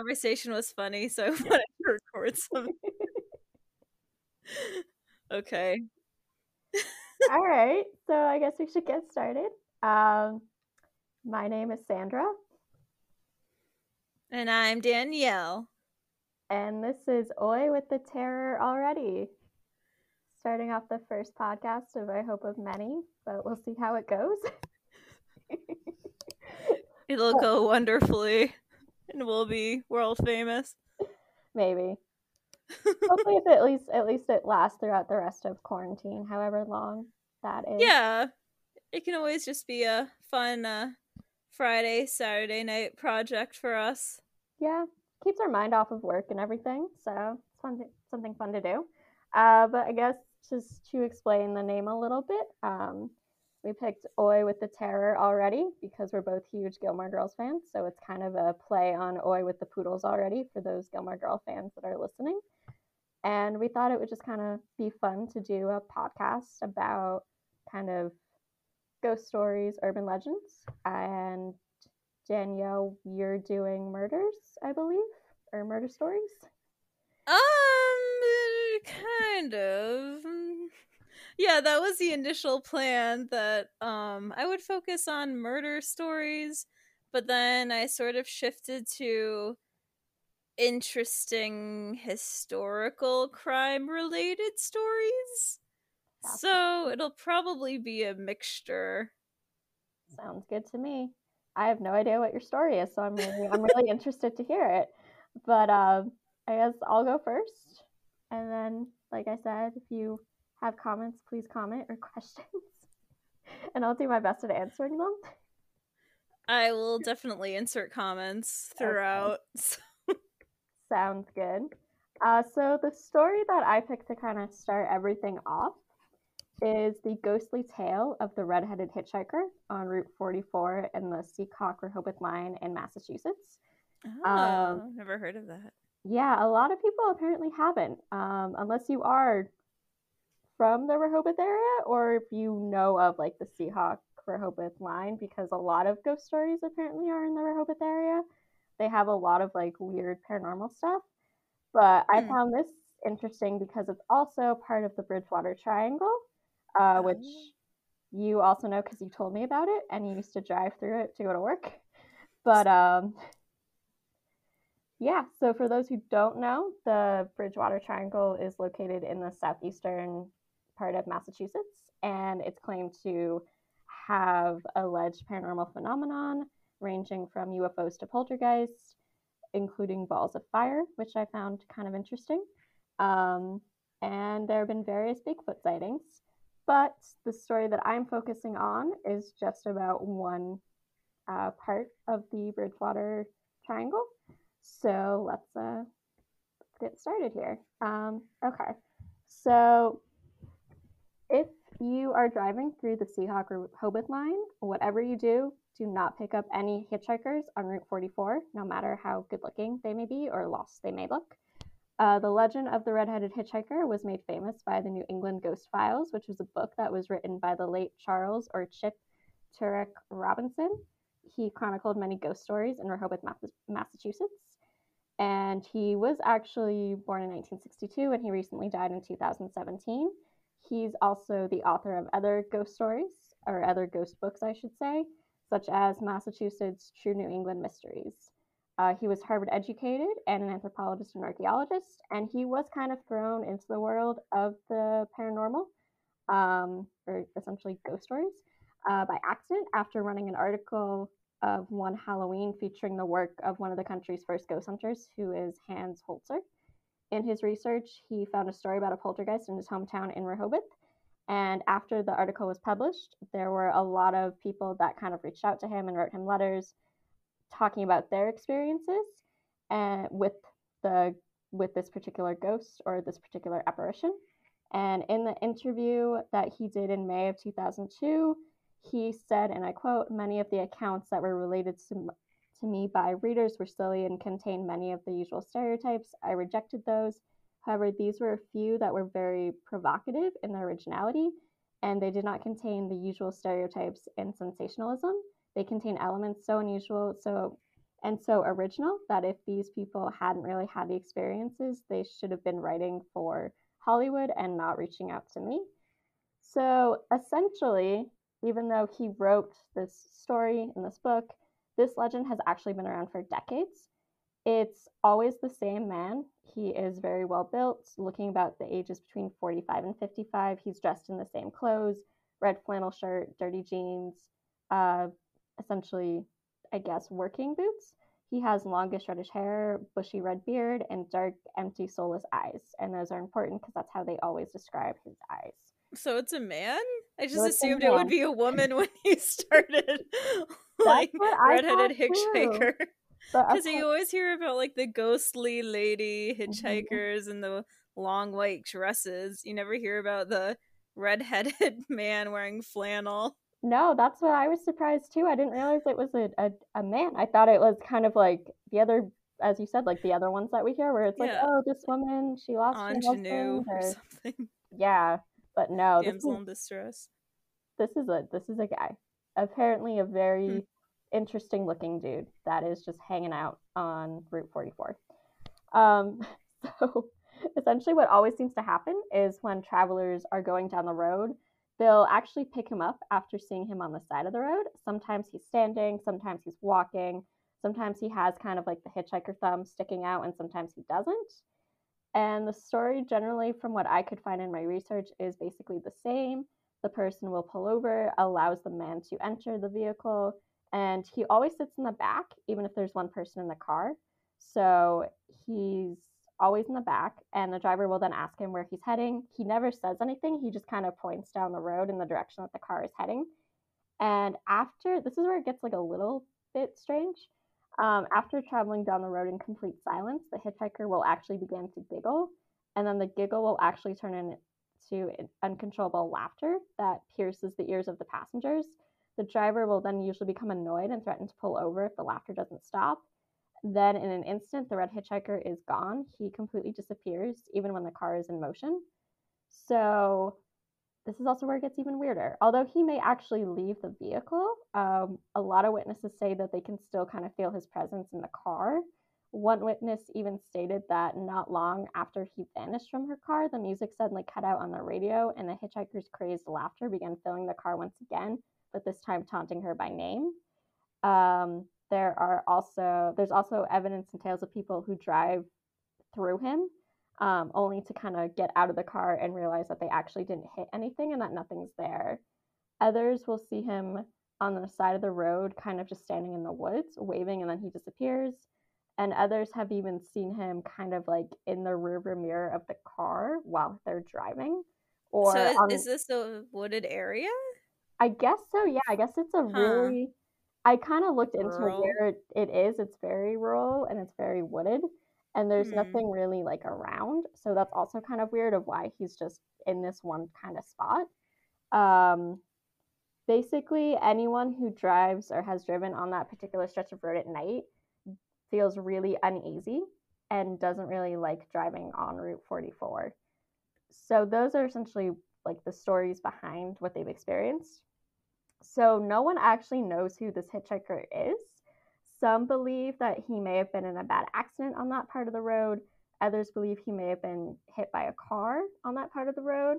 conversation was funny, so I wanted to record some. okay. All right. So I guess we should get started. Um, my name is Sandra. And I'm Danielle. And this is Oy with the Terror already. Starting off the first podcast of I hope of many, but we'll see how it goes. It'll go wonderfully and we'll be world famous. Maybe. Hopefully if at least at least it lasts throughout the rest of quarantine, however long that is. Yeah. It can always just be a fun uh, Friday, Saturday night project for us. Yeah. Keeps our mind off of work and everything, so it's fun something fun to do. Uh, but I guess just to explain the name a little bit, um, we picked Oy with the Terror already because we're both huge Gilmore Girls fans. So it's kind of a play on Oy with the Poodles already for those Gilmore Girl fans that are listening. And we thought it would just kind of be fun to do a podcast about kind of ghost stories, urban legends. And Danielle, you're doing murders, I believe, or murder stories? Um, kind of yeah, that was the initial plan that um I would focus on murder stories, but then I sort of shifted to interesting historical crime related stories. So it'll probably be a mixture. Sounds good to me. I have no idea what your story is, so I'm really I'm really interested to hear it. But um, I guess I'll go first, and then, like I said, if you have comments, please comment or questions. and I'll do my best at answering them. I will definitely insert comments throughout. Okay. Sounds good. Uh, so, the story that I picked to kind of start everything off is the ghostly tale of the red-headed hitchhiker on Route 44 in the Seekonk Rehoboth line in Massachusetts. Oh, um, never heard of that. Yeah, a lot of people apparently haven't, um, unless you are from the Rehoboth area or if you know of like the Seekonk Rehoboth line because a lot of ghost stories apparently are in the Rehoboth area. They have a lot of like weird paranormal stuff. But I hmm. found this interesting because it's also part of the Bridgewater Triangle, uh, which oh. you also know because you told me about it and you used to drive through it to go to work. But um, yeah, so for those who don't know, the Bridgewater Triangle is located in the southeastern part of Massachusetts, and it's claimed to have alleged paranormal phenomenon ranging from UFOs to poltergeists, including balls of fire, which I found kind of interesting. Um, and there have been various Bigfoot sightings, but the story that I'm focusing on is just about one uh, part of the Bridgewater Triangle. So let's uh, get started here. Um, okay, so if you are driving through the Seekonk or Rehoboth line, whatever you do, do not pick up any hitchhikers on Route 44, no matter how good looking they may be or lost they may look. Uh, the legend of the red-headed hitchhiker was made famous by the New England Ghost Files, which was a book that was written by the late Charles or Chip Turek Robinson. He chronicled many ghost stories in Rehoboth, Massachusetts. And he was actually born in 1962 and he recently died in 2017. He's also the author of other ghost stories, or other ghost books, I should say, such as Massachusetts True New England Mysteries. Uh, he was Harvard educated and an anthropologist and archaeologist, and he was kind of thrown into the world of the paranormal, um, or essentially ghost stories, uh, by accident after running an article of one Halloween featuring the work of one of the country's first ghost hunters, who is Hans Holzer. In his research, he found a story about a poltergeist in his hometown in Rehoboth. And after the article was published, there were a lot of people that kind of reached out to him and wrote him letters talking about their experiences and with the with this particular ghost or this particular apparition. And in the interview that he did in May of 2002, he said, and I quote, many of the accounts that were related to to me by readers were silly and contained many of the usual stereotypes. I rejected those. However, these were a few that were very provocative in their originality, and they did not contain the usual stereotypes and sensationalism. They contain elements so unusual, so and so original that if these people hadn't really had the experiences, they should have been writing for Hollywood and not reaching out to me. So essentially, even though he wrote this story in this book, this legend has actually been around for decades. It's always the same man. He is very well built, looking about the ages between 45 and 55. He's dressed in the same clothes red flannel shirt, dirty jeans, uh, essentially, I guess, working boots. He has longish reddish hair, bushy red beard, and dark, empty, soulless eyes. And those are important because that's how they always describe his eyes. So it's a man? I just assumed it would be a woman when he started. like redheaded hitchhiker. Because you always hear about like the ghostly lady mm-hmm. hitchhikers mm-hmm. and the long white dresses. You never hear about the redheaded man wearing flannel. No, that's what I was surprised too. I didn't realize it was a, a, a man. I thought it was kind of like the other, as you said, like the other ones that we hear, where it's like, yeah. oh, this woman, she lost Ingenue her husband, or, or something. Yeah, but no, damsel in distress. This is a this is a guy. Apparently, a very hmm. interesting looking dude that is just hanging out on Route 44. Um, so essentially, what always seems to happen is when travelers are going down the road They'll actually pick him up after seeing him on the side of the road. Sometimes he's standing, sometimes he's walking, sometimes he has kind of like the hitchhiker thumb sticking out, and sometimes he doesn't. And the story, generally, from what I could find in my research, is basically the same. The person will pull over, allows the man to enter the vehicle, and he always sits in the back, even if there's one person in the car. So he's always in the back, and the driver will then ask him where he's heading. He never says anything, he just kind of points down the road in the direction that the car is heading. And after this is where it gets like a little bit strange. Um, after traveling down the road in complete silence, the hitchhiker will actually begin to giggle, and then the giggle will actually turn into uncontrollable laughter that pierces the ears of the passengers. The driver will then usually become annoyed and threaten to pull over if the laughter doesn't stop. Then, in an instant, the red hitchhiker is gone. He completely disappears, even when the car is in motion. So, this is also where it gets even weirder. Although he may actually leave the vehicle, um, a lot of witnesses say that they can still kind of feel his presence in the car. One witness even stated that not long after he vanished from her car, the music suddenly cut out on the radio, and the hitchhiker's crazed laughter began filling the car once again, but this time taunting her by name. Um, there are also there's also evidence and tales of people who drive through him um, only to kind of get out of the car and realize that they actually didn't hit anything and that nothing's there. Others will see him on the side of the road kind of just standing in the woods waving and then he disappears. And others have even seen him kind of like in the rearview mirror of the car while they're driving or so is, on, is this a wooded area? I guess so yeah i guess it's a huh. really I kind of looked into rural. where it is. It's very rural and it's very wooded, and there's mm. nothing really like around. So that's also kind of weird of why he's just in this one kind of spot. Um, basically, anyone who drives or has driven on that particular stretch of road at night feels really uneasy and doesn't really like driving on Route 44. So those are essentially like the stories behind what they've experienced. So no one actually knows who this hitchhiker is. Some believe that he may have been in a bad accident on that part of the road. Others believe he may have been hit by a car on that part of the road.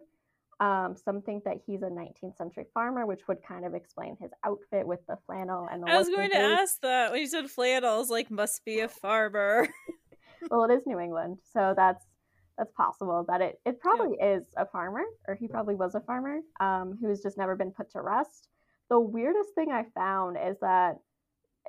Um, some think that he's a 19th century farmer, which would kind of explain his outfit with the flannel and the. I was going to ask that when you said flannels, like must be a farmer. well, it is New England, so that's that's possible that it it probably yeah. is a farmer, or he probably was a farmer um, who's just never been put to rest the weirdest thing I found is that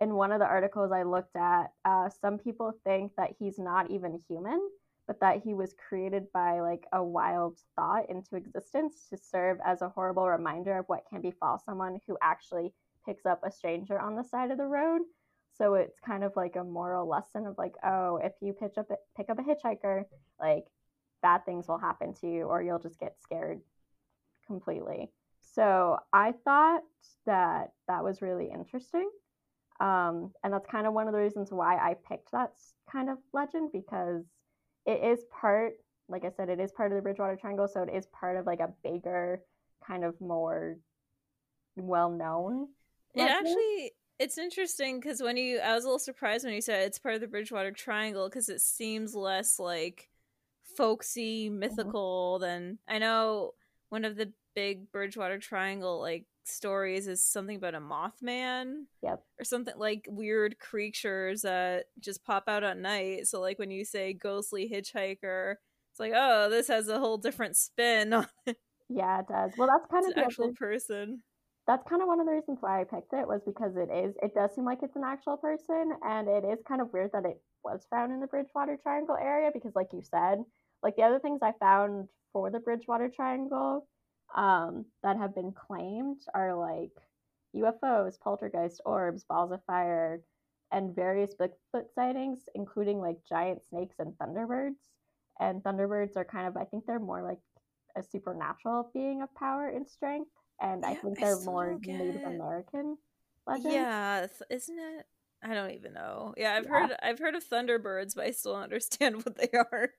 in one of the articles I looked at, uh, some people think that he's not even human, but that he was created by like a wild thought into existence to serve as a horrible reminder of what can befall someone who actually picks up a stranger on the side of the road. So it's kind of like a moral lesson of like, oh, if you pitch up pick up a hitchhiker, like bad things will happen to you, or you'll just get scared completely. So I thought that that was really interesting. Um, and that's kind of one of the reasons why I picked that kind of legend because it is part, like I said, it is part of the Bridgewater Triangle. So it is part of like a bigger, kind of more well known. It actually it's interesting because when you, I was a little surprised when you said it's part of the Bridgewater Triangle because it seems less like folksy, mm-hmm. mythical mm-hmm. than I know. One of the big Bridgewater Triangle like stories is something about a Mothman, yep, or something like weird creatures that just pop out at night. So like when you say ghostly hitchhiker, it's like oh, this has a whole different spin on it. Yeah, it does. Well, that's kind it's of the actual other... person that's kind of one of the reasons why I picked it was because it is it does seem like it's an actual person and it is kind of weird that it was found in the Bridgewater Triangle area because like you said, like the other things I found for the Bridgewater Triangle um, that have been claimed are like UFOs, poltergeist orbs, balls of fire, and various Bigfoot sightings, including like giant snakes and thunderbirds. And thunderbirds are kind of I think they're more like a supernatural being of power and strength and yeah, I think they're I more Native American legends. Yeah, isn't it? I don't even know. Yeah, I've yeah. heard I've heard of Thunderbirds, but I still don't understand what they are.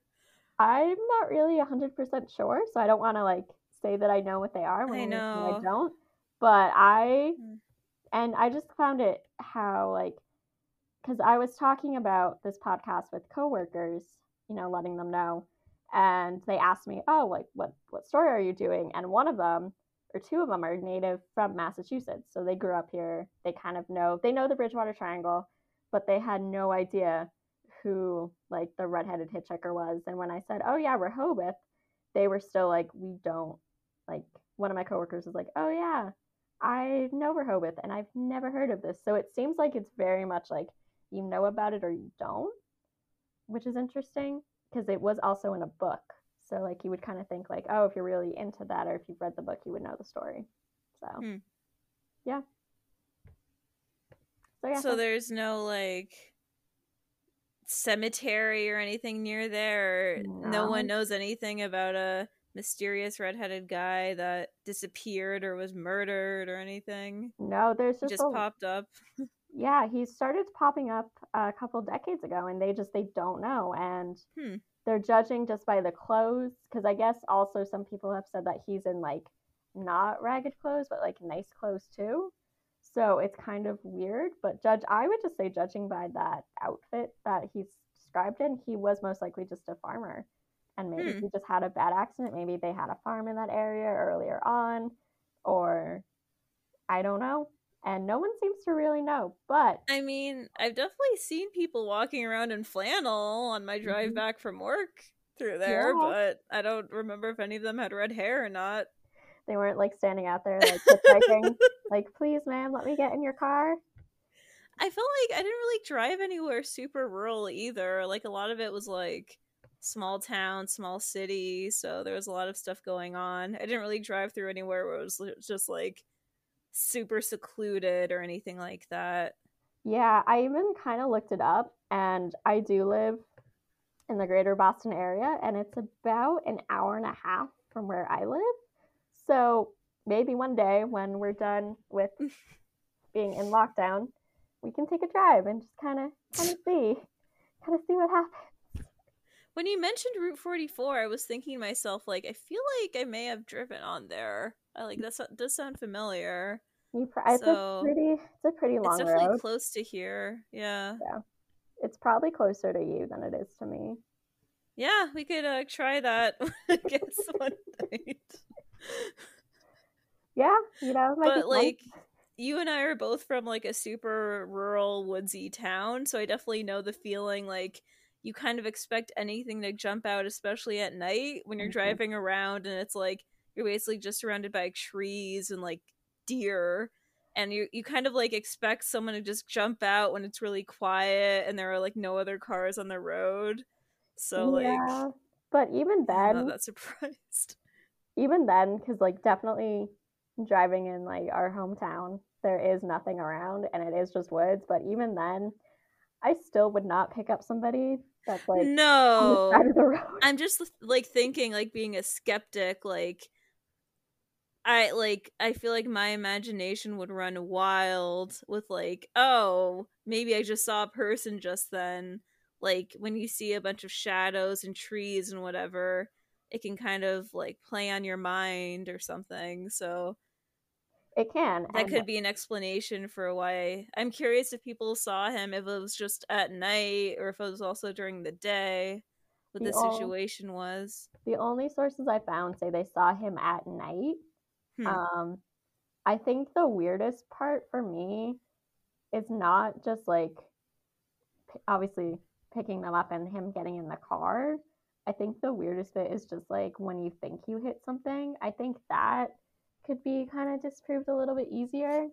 I'm not really hundred percent sure, so I don't want to like say that I know what they are when I, know. I don't. But I mm. and I just found it how like because I was talking about this podcast with coworkers, you know, letting them know, and they asked me, "Oh, like what what story are you doing?" And one of them or two of them are native from Massachusetts. So they grew up here. They kind of know, they know the Bridgewater Triangle, but they had no idea who like the redheaded hitchhiker was. And when I said, oh yeah, Rehoboth, they were still like, we don't like one of my coworkers was like, oh yeah, I know Rehoboth and I've never heard of this. So it seems like it's very much like you know about it or you don't, which is interesting because it was also in a book. So like you would kind of think like, oh, if you're really into that or if you've read the book, you would know the story. So hmm. yeah. So yeah. So there's no like cemetery or anything near there. No. no one knows anything about a mysterious redheaded guy that disappeared or was murdered or anything. No, there's just, just a... popped up. yeah, he started popping up a couple decades ago, and they just they don't know. And hmm they're judging just by the clothes because I guess also some people have said that he's in like not ragged clothes but like nice clothes too. So it's kind of weird, but judge I would just say judging by that outfit that he's described in, he was most likely just a farmer. And maybe hmm. he just had a bad accident. Maybe they had a farm in that area earlier on, or I don't know and no one seems to really know. But I mean, I've definitely seen people walking around in flannel on my drive mm-hmm. back from work through there, yeah. but I don't remember if any of them had red hair or not. They weren't like standing out there like hitchhiking, like, please, ma'am, let me get in your car. I felt like I didn't really drive anywhere super rural either. Like a lot of it was like small town, small city, so there was a lot of stuff going on. I didn't really drive through anywhere where it was just like super secluded or anything like that. Yeah, I even kind of looked it up, and I do live in the greater Boston area, and it's about an hour and a half from where I live. So maybe one day when we're done with being in lockdown, we can take a drive and just kind of kind of see kind of see what happens. When you mentioned Route 44, I was thinking to myself like I feel like I may have driven on there. I like that does sound familiar. You pr- it's so, a pretty it's a pretty long it's definitely road. close to here. Yeah. Yeah. It's probably closer to you than it is to me. Yeah, we could uh, try that against one night. Yeah, you know, but like you and I are both from like a super rural woodsy town, so I definitely know the feeling like you kind of expect anything to jump out, especially at night when you're mm-hmm. driving around and it's like you're basically just surrounded by trees and like deer and you you kind of like expect someone to just jump out when it's really quiet and there are like no other cars on the road. So yeah, like but even then I'm not that surprised. Even then cuz like definitely driving in like our hometown there is nothing around and it is just woods, but even then I still would not pick up somebody that's like no I'm just like thinking like being a skeptic like I like I feel like my imagination would run wild with like, oh, maybe I just saw a person just then. Like when you see a bunch of shadows and trees and whatever, it can kind of like play on your mind or something. So It can. That could be an explanation for why. I'm curious if people saw him, if it was just at night or if it was also during the day, what the, the situation ol- was. The only sources I found say they saw him at night. Hmm. Um, I think the weirdest part for me is not just like obviously picking them up and him getting in the car. I think the weirdest bit is just like when you think you hit something. I think that could be kind of disproved a little bit easier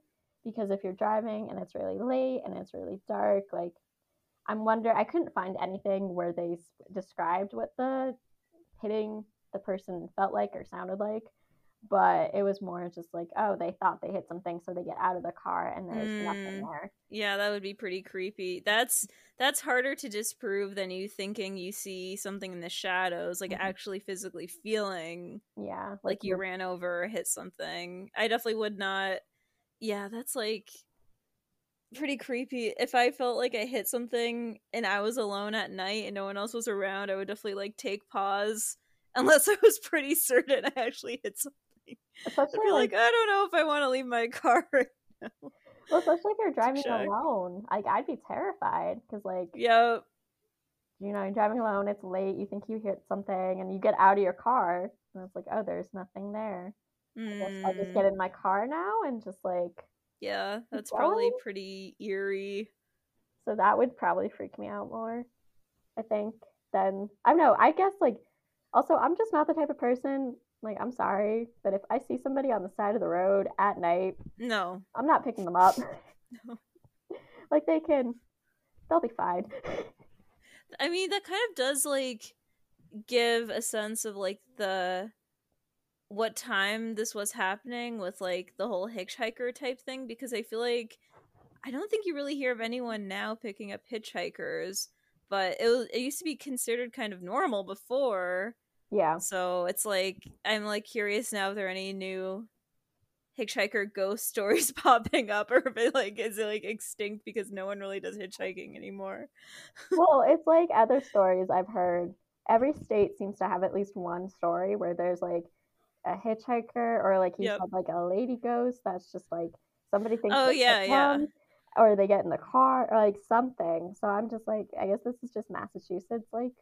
because if you're driving and it's really late and it's really dark, like I'm wonder I couldn't find anything where they described what the hitting the person felt like or sounded like but it was more just like oh they thought they hit something so they get out of the car and there's mm, nothing there. Yeah that would be pretty creepy. That's that's harder to disprove than you thinking you see something in the shadows like mm-hmm. actually physically feeling yeah like, like you ran over or hit something. I definitely would not yeah that's like pretty creepy. If i felt like i hit something and i was alone at night and no one else was around i would definitely like take pause unless i was pretty certain i actually hit something Especially I'd be like, like, I don't know if I want to leave my car right now. Well, especially if you're driving alone. Like, I'd be terrified because, like, yep. You know, you're driving alone, it's late, you think you hit something, and you get out of your car, and it's like, oh, there's nothing there. Mm. I guess I'll just get in my car now and just, like. Yeah, that's probably pretty eerie. So that would probably freak me out more, I think, than. I don't know, I guess, like, also, I'm just not the type of person like, I'm sorry, but if I see somebody on the side of the road at night, no, I'm not picking them up. No. like they can, they'll be fine. I mean, that kind of does like give a sense of like the what time this was happening with like the whole hitchhiker type thing because I feel like I don't think you really hear of anyone now picking up hitchhikers, but it was, it used to be considered kind of normal before yeah. So it's like I'm like curious now if there are any new hitchhiker ghost stories popping up or if it like is it like extinct because no one really does hitchhiking anymore. well, it's like other stories I've heard. Every state seems to have at least one story where there's like a hitchhiker or like you yep. said like a lady ghost that's just like somebody thinks oh yeah yeah or they get in the car or like something so i'm just like i guess this is just massachusetts like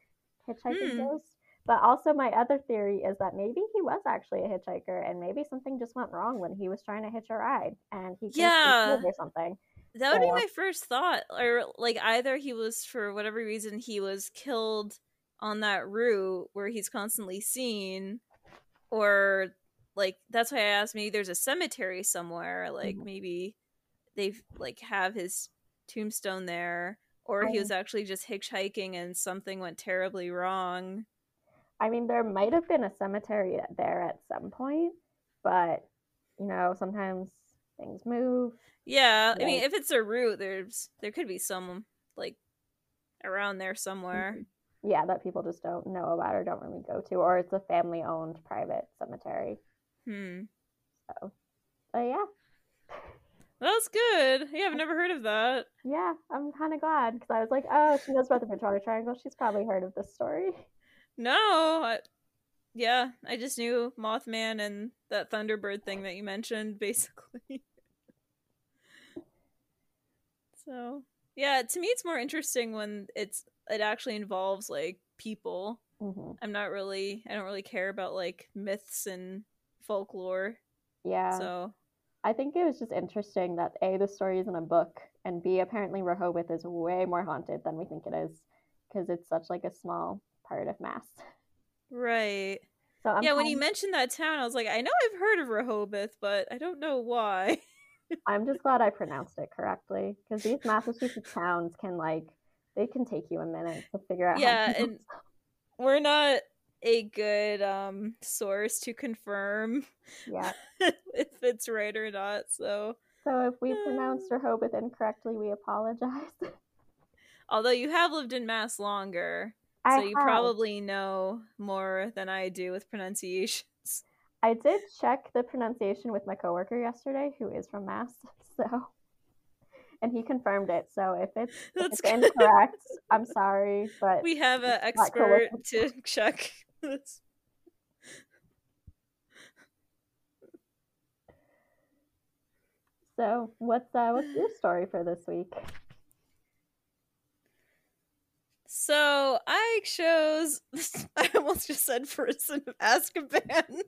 hitchhiking mm. ghost but also, my other theory is that maybe he was actually a hitchhiker, and maybe something just went wrong when he was trying to hitch a ride, and he yeah or something. That would so. be my first thought, or like either he was for whatever reason he was killed on that route where he's constantly seen, or like that's why I asked. Maybe there's a cemetery somewhere, like mm-hmm. maybe they like have his tombstone there, or he was actually just hitchhiking and something went terribly wrong I mean, there might have been a cemetery there at some point, but you know, sometimes things move. Yeah, like, I mean, if it's a route, there's there could be some like around there somewhere. Mm-hmm. Yeah, that people just don't know about or don't really go to, or it's a family-owned private cemetery. Hmm. So, but yeah. That's good. Yeah, I've never heard of that. Yeah, I'm kind of glad because I was like, oh, she knows about the Bridgewater Triangle. She's probably heard of this story. No, I, yeah, I just knew Mothman and that Thunderbird thing that you mentioned, basically. so yeah, to me, it's more interesting when it's it actually involves like people. Mm-hmm. I'm not really, I don't really care about like myths and folklore. Yeah. So I think it was just interesting that a the story is in a book, and b apparently Rehoboth is way more haunted than we think it is because it's such like a small part of Mass. Right. So I'm yeah, when you mentioned that town, I was like, I know I've heard of Rehoboth, but I don't know why. I'm just glad I pronounced it correctly because these Massachusetts towns can like they can take you a minute to figure out. Yeah, and we're not a good um source to confirm yeah if it's right or not so so if we pronounced rehoboth incorrectly we apologize although you have lived in mass longer so you have. probably know more than I do with pronunciations. I did check the pronunciation with my coworker yesterday, who is from Mass. So, and he confirmed it. So if it's, if it's incorrect, I'm sorry, but we have an expert to check this. So, what's uh, what's your story for this week? So I chose. I almost just said Prison of Azkaban.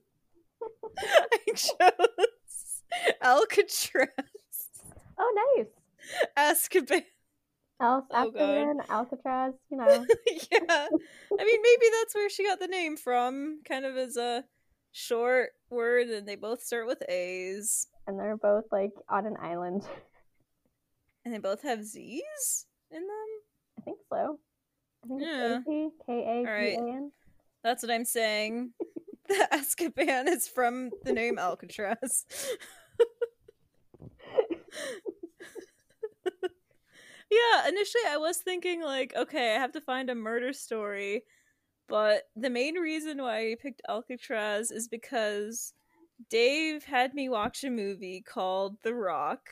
I chose Alcatraz. Oh, nice. Azkaban. Al- oh, Azkaban, Alcatraz, you know. yeah. I mean, maybe that's where she got the name from, kind of as a short word, and they both start with A's. And they're both, like, on an island. And they both have Z's in them? I think so. I think yeah. K A K A N. That's what I'm saying. the Azkaban is from the name Alcatraz. yeah, initially I was thinking like, okay, I have to find a murder story, but the main reason why I picked Alcatraz is because Dave had me watch a movie called The Rock,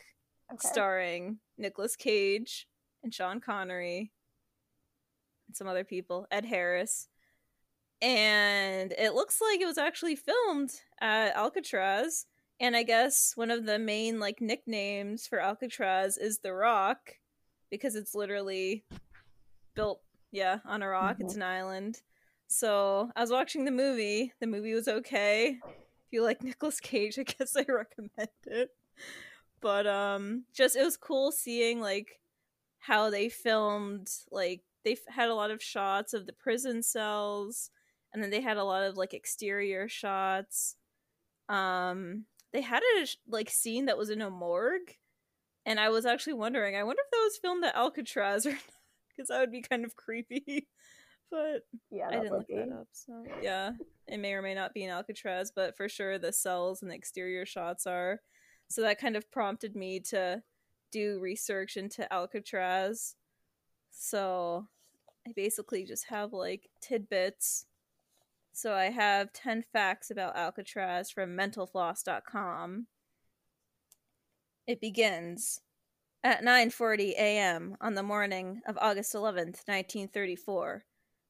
okay. starring Nicolas Cage and Sean Connery some other people, Ed Harris. And it looks like it was actually filmed at Alcatraz. And I guess one of the main like nicknames for Alcatraz is the Rock because it's literally built yeah, on a rock. Mm-hmm. It's an island. So I was watching the movie. The movie was okay. If you like Nicolas Cage, I guess I recommend it. But um just it was cool seeing like how they filmed like they had a lot of shots of the prison cells and then they had a lot of like exterior shots. Um they had a like scene that was in a morgue and i was actually wondering i wonder if that was filmed at alcatraz or because that would be kind of creepy but yeah i didn't look be. that up so yeah it may or may not be in alcatraz but for sure the cells and the exterior shots are. So that kind of prompted me to do research into alcatraz. So I basically just have like tidbits. So I have 10 facts about Alcatraz from mentalfloss.com. It begins at 9:40 a.m. on the morning of August 11th, 1934.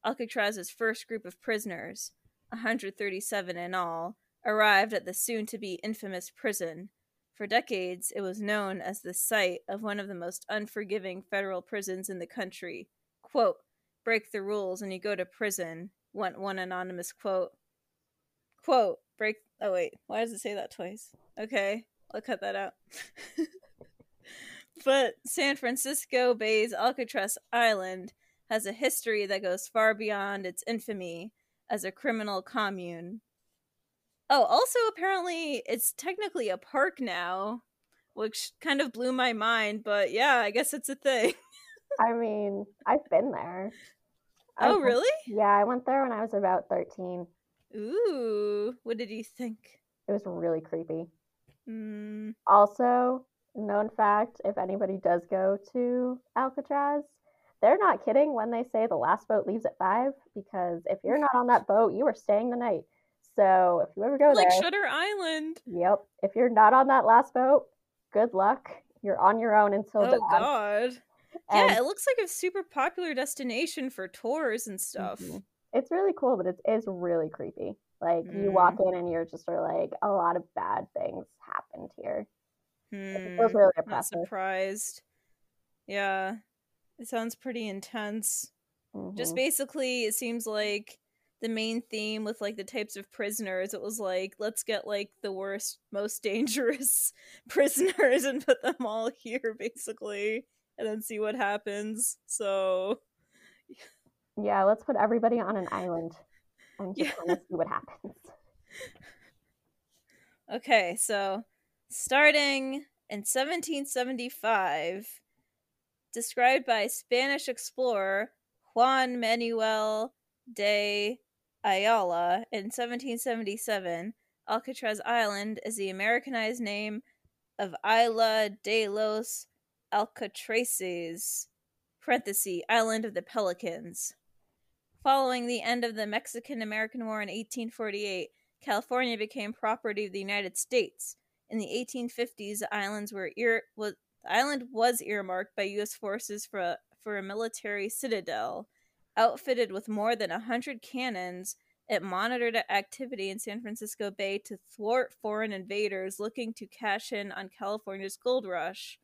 Alcatraz's first group of prisoners, 137 in all, arrived at the soon to be infamous prison. For decades, it was known as the site of one of the most unforgiving federal prisons in the country. Quote, break the rules and you go to prison. One one anonymous quote. Quote, break oh wait, why does it say that twice? Okay, I'll cut that out. but San Francisco Bay's Alcatraz Island has a history that goes far beyond its infamy as a criminal commune. Oh, also apparently it's technically a park now, which kind of blew my mind, but yeah, I guess it's a thing. I mean, I've been there. Oh, really? Yeah, I went there when I was about 13. Ooh, what did you think? It was really creepy. Mm. Also, known fact if anybody does go to Alcatraz, they're not kidding when they say the last boat leaves at five because if you're not on that boat, you are staying the night. So if you ever go there. like there, Shutter Island. Yep. If you're not on that last boat, good luck. You're on your own until oh, dawn. God. And yeah, it looks like a super popular destination for tours and stuff. Mm-hmm. It's really cool, but it is really creepy. Like mm. you walk mm. in and you're just sort of like a lot of bad things happened here. Hmm. It was really oppressive. Not surprised. Yeah, it sounds pretty intense. Mm-hmm. Just basically, it seems like the main theme with like the types of prisoners it was like let's get like the worst most dangerous prisoners and put them all here basically and then see what happens. So yeah, let's put everybody on an island and just yeah. see what happens. Okay, so starting in 1775, described by Spanish explorer Juan Manuel de Ayala in 1777, Alcatraz Island is the Americanized name of Isla de los Alcatraces (parenthesis, Island of the Pelicans). Following the end of the Mexican American War in 1848, California became property of the United States. In the 1850s, the islands were ear- was, the island was earmarked by U.S. forces for a, for a military citadel, outfitted with more than a hundred cannons It monitored activity in San Francisco Bay to thwart foreign invaders looking to cash in on California's gold rush.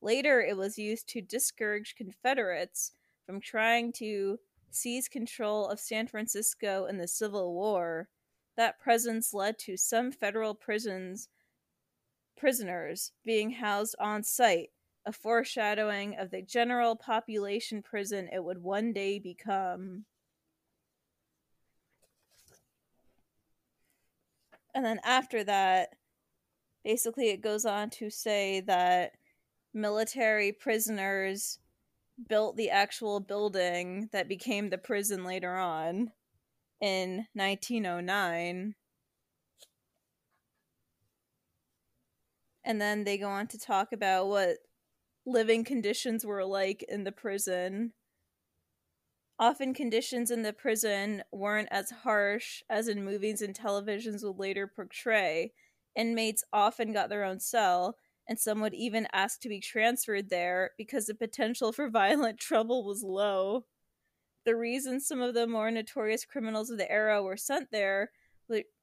Later, it was used to discourage Confederates from trying to seize control of San Francisco in the Civil War. That presence led to some federal prisons prisoners being housed on site, a foreshadowing of the general population prison it would one day become. And then after that, basically, it goes on to say that military prisoners built the actual building that became the prison later on in 1909. And then they go on to talk about what living conditions were like in the prison. Often, conditions in the prison weren't as harsh as in movies and televisions would later portray. Inmates often got their own cell, and some would even ask to be transferred there because the potential for violent trouble was low. The reason some of the more notorious criminals of the era were sent there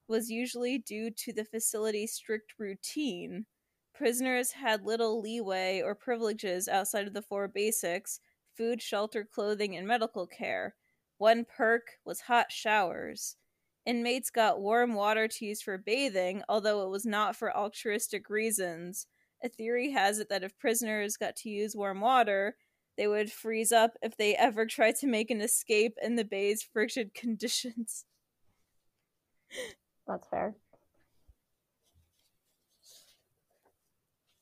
was usually due to the facility's strict routine. Prisoners had little leeway or privileges outside of the four basics food, shelter, clothing, and medical care. One perk was hot showers. Inmates got warm water to use for bathing, although it was not for altruistic reasons. A theory has it that if prisoners got to use warm water, they would freeze up if they ever tried to make an escape in the bay's frigid conditions. That's fair.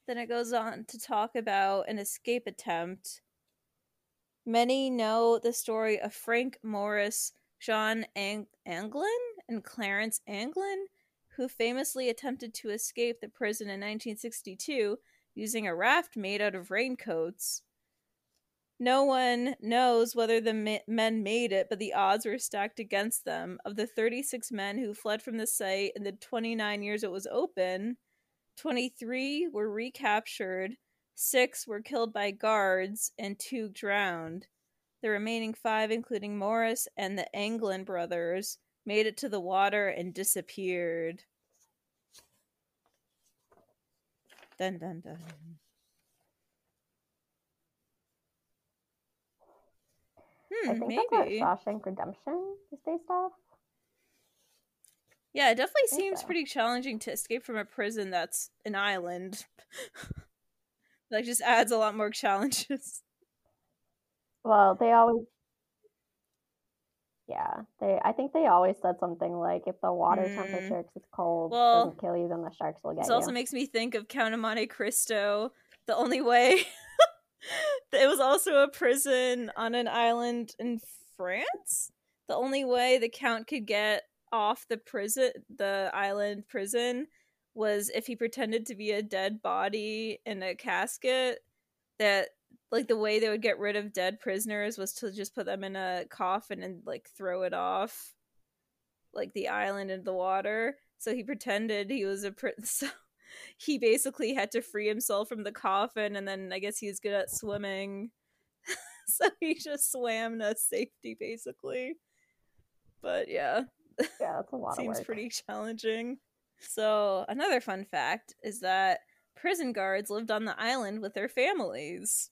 Then it goes on to talk about an escape attempt. Many know the story of Frank Morris, John Ang- Anglin, and Clarence Anglin, who famously attempted to escape the prison in 1962 using a raft made out of raincoats. No one knows whether the men made it, but the odds were stacked against them. Of the 36 men who fled from the site in the 29 years it was open, 23 were recaptured, 6 were killed by guards, and 2 drowned. The remaining 5, including Morris and the Anglin brothers, made it to the water and disappeared. Dun dun dun. Hmm, I think maybe. that's what Shawshank Redemption is based off. Yeah, it definitely seems so. pretty challenging to escape from a prison that's an island. like, just adds a lot more challenges. Well, they always yeah, they. I think they always said something like, "If the water mm. temperature is cold well, doesn't kill you, then the sharks will get this you." This also makes me think of Count of Monte Cristo. The only way it was also a prison on an island in France. The only way the count could get off the prison, the island prison, was if he pretended to be a dead body in a casket that like the way they would get rid of dead prisoners was to just put them in a coffin and like throw it off like the island into the water. So he pretended he was a prince so he basically had to free himself from the coffin and then i guess he was good at swimming. So he just swam to safety basically. But yeah yeah that's a lot seems pretty challenging. So another fun fact is that prison guards lived on the island with their families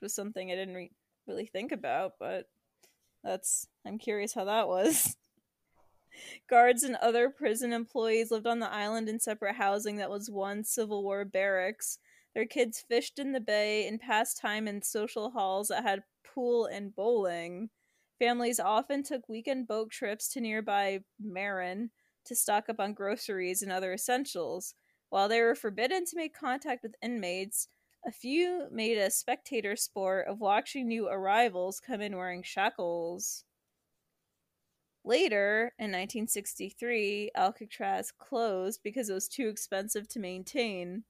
was something I didn't re- really think about, but that's I'm curious how that was. Guards and other prison employees lived on the island in separate housing that was once Civil War barracks. Their kids fished in the bay and passed time in social halls that had pool and bowling. Families often took weekend boat trips to nearby Marin to stock up on groceries and other essentials. While they were forbidden to make contact with inmates, a few made a spectator sport of watching new arrivals come in wearing shackles. Later, in 1963, Alcatraz closed because it was too expensive to maintain.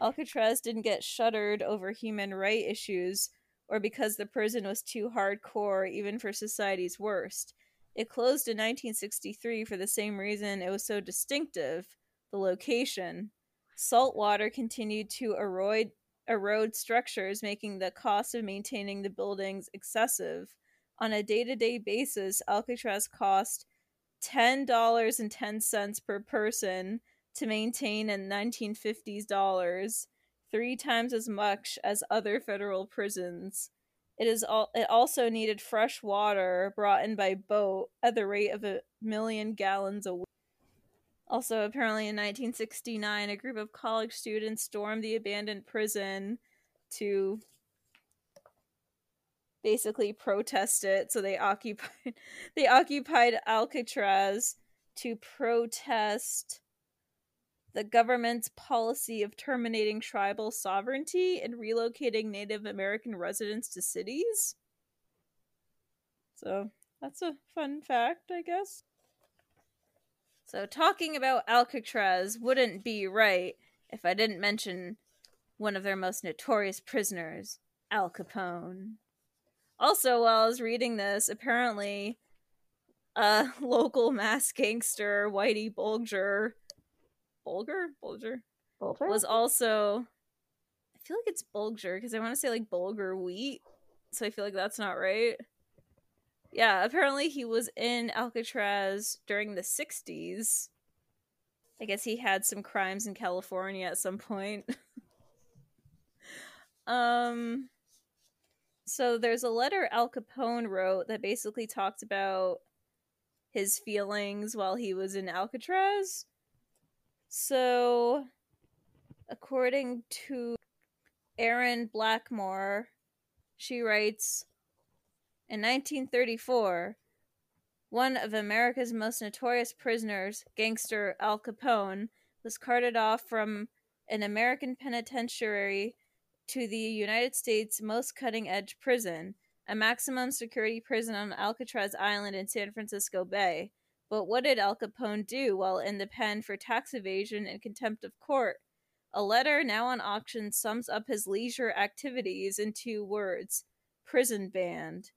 Alcatraz didn't get shuttered over human rights issues or because the prison was too hardcore even for society's worst. It closed in 1963 for the same reason it was so distinctive the location. Salt water continued to erode, erode structures, making the cost of maintaining the buildings excessive. On a day to day basis, Alcatraz cost $10.10 per person to maintain in 1950s dollars, three times as much as other federal prisons. It is all it also needed fresh water brought in by boat at the rate of a million gallons a week. Also, apparently in 1969, a group of college students stormed the abandoned prison to basically protest it. So they occupied they occupied Alcatraz to protest the government's policy of terminating tribal sovereignty and relocating Native American residents to cities. So that's a fun fact, I guess. So, talking about Alcatraz wouldn't be right if I didn't mention one of their most notorious prisoners, Al Capone. Also, while I was reading this, apparently a local mass gangster, Whitey Bulger, Bulger? Bulger? Bulger? Was also, I feel like it's Bulger because I want to say like bulgur wheat. So I feel like that's not right. Yeah, apparently he was in Alcatraz during the 60s. I guess he had some crimes in California at some point. um so there's a letter Al Capone wrote that basically talked about his feelings while he was in Alcatraz. So according to Erin Blakemore, she writes in 1934, one of America's most notorious prisoners, gangster Al Capone, was carted off from an American penitentiary to the United States' most cutting edge prison, a maximum security prison on Alcatraz Island in San Francisco Bay. But what did Al Capone do while in the pen for tax evasion and contempt of court? A letter now on auction sums up his leisure activities in two words prison band.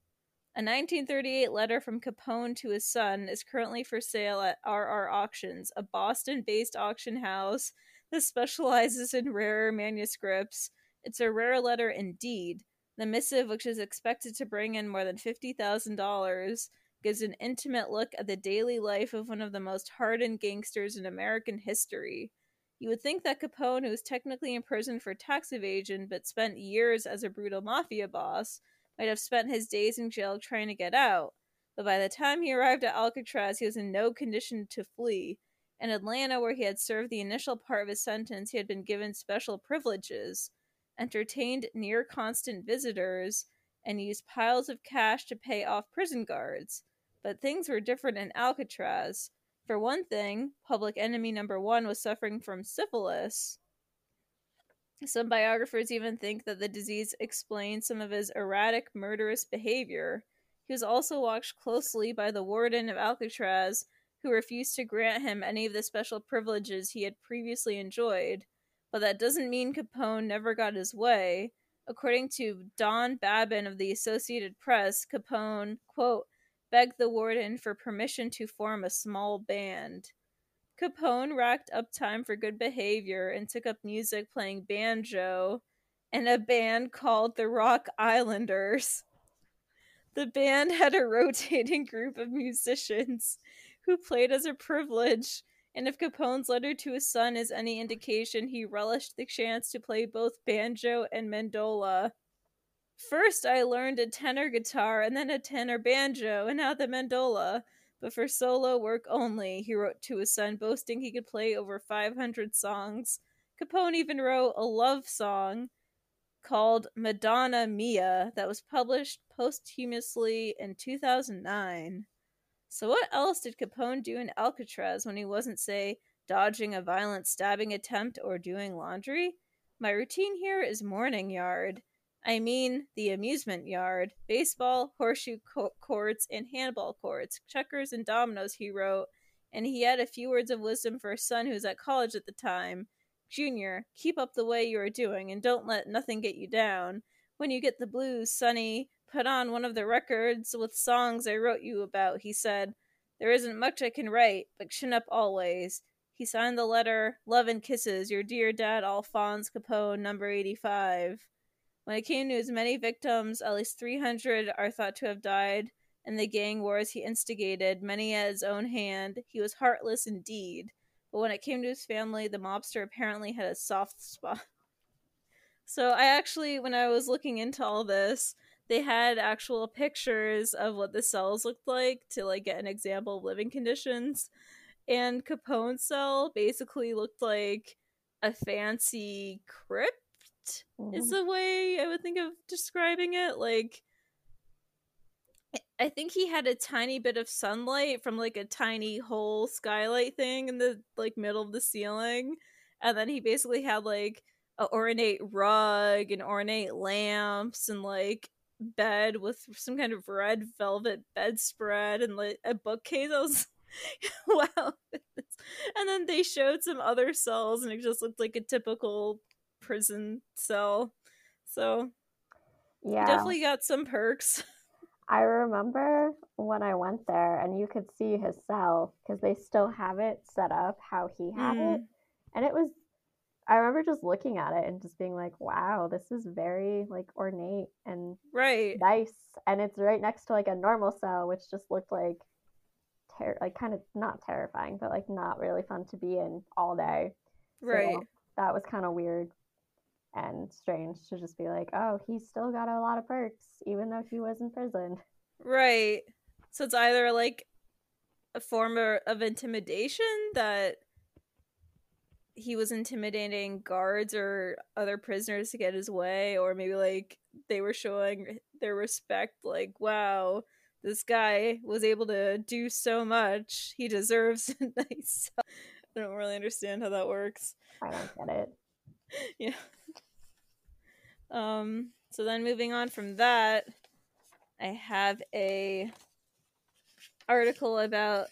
A 1938 letter from Capone to his son is currently for sale at RR Auctions, a Boston based auction house that specializes in rare manuscripts. It's a rare letter indeed. The missive, which is expected to bring in more than $50,000, gives an intimate look at the daily life of one of the most hardened gangsters in American history. You would think that Capone, who was technically imprisoned for tax evasion but spent years as a brutal mafia boss, might have spent his days in jail trying to get out, but by the time he arrived at Alcatraz, he was in no condition to flee. In Atlanta, where he had served the initial part of his sentence, he had been given special privileges, entertained near constant visitors, and used piles of cash to pay off prison guards. But things were different in Alcatraz. For one thing, public enemy number one was suffering from syphilis, some biographers even think that the disease explains some of his erratic, murderous behavior. He was also watched closely by the warden of Alcatraz, who refused to grant him any of the special privileges he had previously enjoyed. But that doesn't mean Capone never got his way. According to Don Babwin of the Associated Press, Capone, quote, begged the warden for permission to form a small band. Capone racked up time for good behavior and took up music playing banjo in a band called the Rock Islanders. The band had a rotating group of musicians who played as a privilege, and if Capone's letter to his son is any indication, he relished the chance to play both banjo and mandola. First, I learned a tenor guitar and then a tenor banjo, and now the mandola but for solo work only, he wrote to his son, boasting he could play over 500 songs. Capone even wrote a love song called Madonna Mia that was published posthumously in 2009. So, what else did Capone do in Alcatraz when he wasn't, say, dodging a violent stabbing attempt or doing laundry? My routine here is morning yard. I mean the amusement yard, baseball, horseshoe co- courts, and handball courts, checkers and dominoes, he wrote, and he had a few words of wisdom for his son who was at college at the time. Junior, keep up the way you are doing, and don't let nothing get you down. When you get the blues, Sonny, put on one of the records with songs I wrote you about, he said. There isn't much I can write, but chin up always. He signed the letter, Love and Kisses, your dear dad, Alphonse Capone, number 85. When it came to his many victims, at least 300 are thought to have died in the gang wars he instigated, many at his own hand. He was heartless indeed. But when it came to his family, the mobster apparently had a soft spot. So I actually, when I was looking into all this, they had actual pictures of what the cells looked like to like get an example of living conditions. And Capone's cell basically looked like a fancy crypt mm-hmm. is the way I would think of describing it. Like I think he had a tiny bit of sunlight from like a tiny hole skylight thing in the like middle of the ceiling. And then he basically had like a ornate rug and ornate lamps and like bed with some kind of red velvet bedspread and like a bookcase. I was wow. and then they showed some other cells and it just looked like a typical prison cell. So yeah. Definitely got some perks. I remember when I went there and you could see his cell because they still have it set up how he had mm. it. And it was, I remember just looking at it and just being like, wow, this is very like ornate and right nice. And it's right next to like a normal cell, which just looked like, ter- like kind of not terrifying, but like not really fun to be in all day. Right. So that was kind of weird and strange to just be like, oh, he still got a lot of perks, even though he was in prison. Right. So it's either like a form of intimidation that he was intimidating guards or other prisoners to get his way, or maybe like they were showing their respect, like, wow, this guy was able to do so much. He deserves a nice. I don't really understand how that works. I don't get it. yeah. Um, so then moving on from that, I have a article about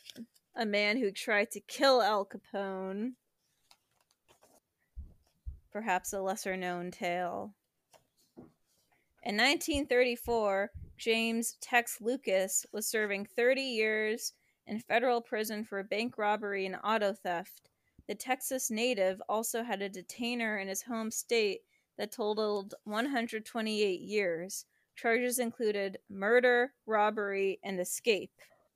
a man who tried to kill Al Capone. Perhaps a lesser known tale. In 1934, James Tex Lucas was serving 30 years in federal prison for a bank robbery and auto theft. The Texas native also had a detainer in his home state that totaled 128 years. Charges included murder, robbery, and escape.